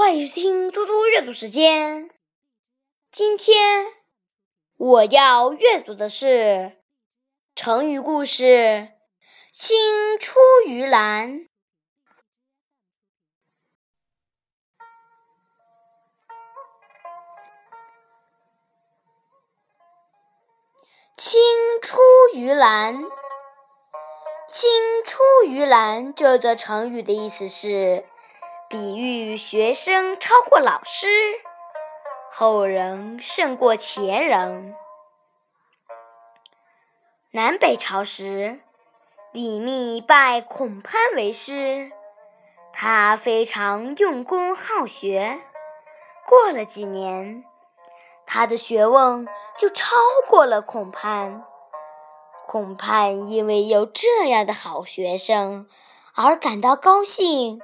欢迎收听嘟嘟阅读时间。今天我要阅读的是成语故事“青出于蓝”。青出于蓝，青出于蓝这则成语的意思是。比喻学生超过老师，后人胜过前人。南北朝时，李密拜孔潘为师，他非常用功好学。过了几年，他的学问就超过了孔潘。孔潘因为有这样的好学生而感到高兴。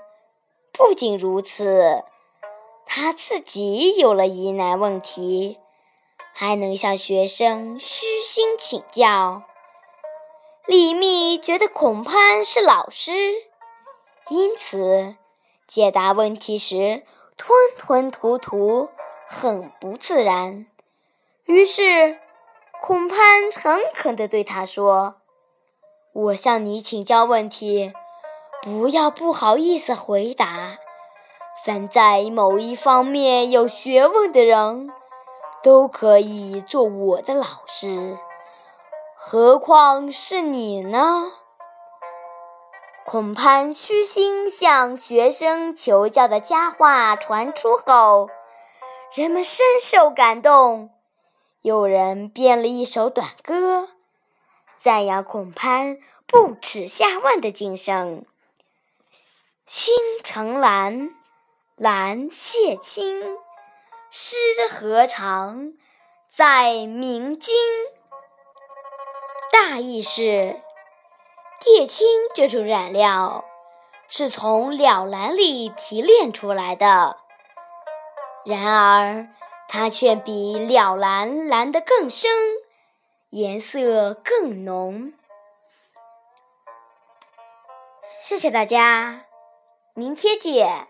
不仅如此，他自己有了疑难问题，还能向学生虚心请教。李密觉得孔潘是老师，因此解答问题时吞吞吐吐，很不自然。于是，孔潘诚恳地对他说：“我向你请教问题。”不要不好意思回答。凡在某一方面有学问的人，都可以做我的老师，何况是你呢？孔潘虚心向学生求教的佳话传出后，人们深受感动。有人编了一首短歌，赞扬孔潘不耻下问的精神。青城蓝，蓝谢青，诗何尝在明经？大意是，蝶青这种染料是从了蓝里提炼出来的，然而它却比了蓝蓝得更深，颜色更浓。谢谢大家。明天见。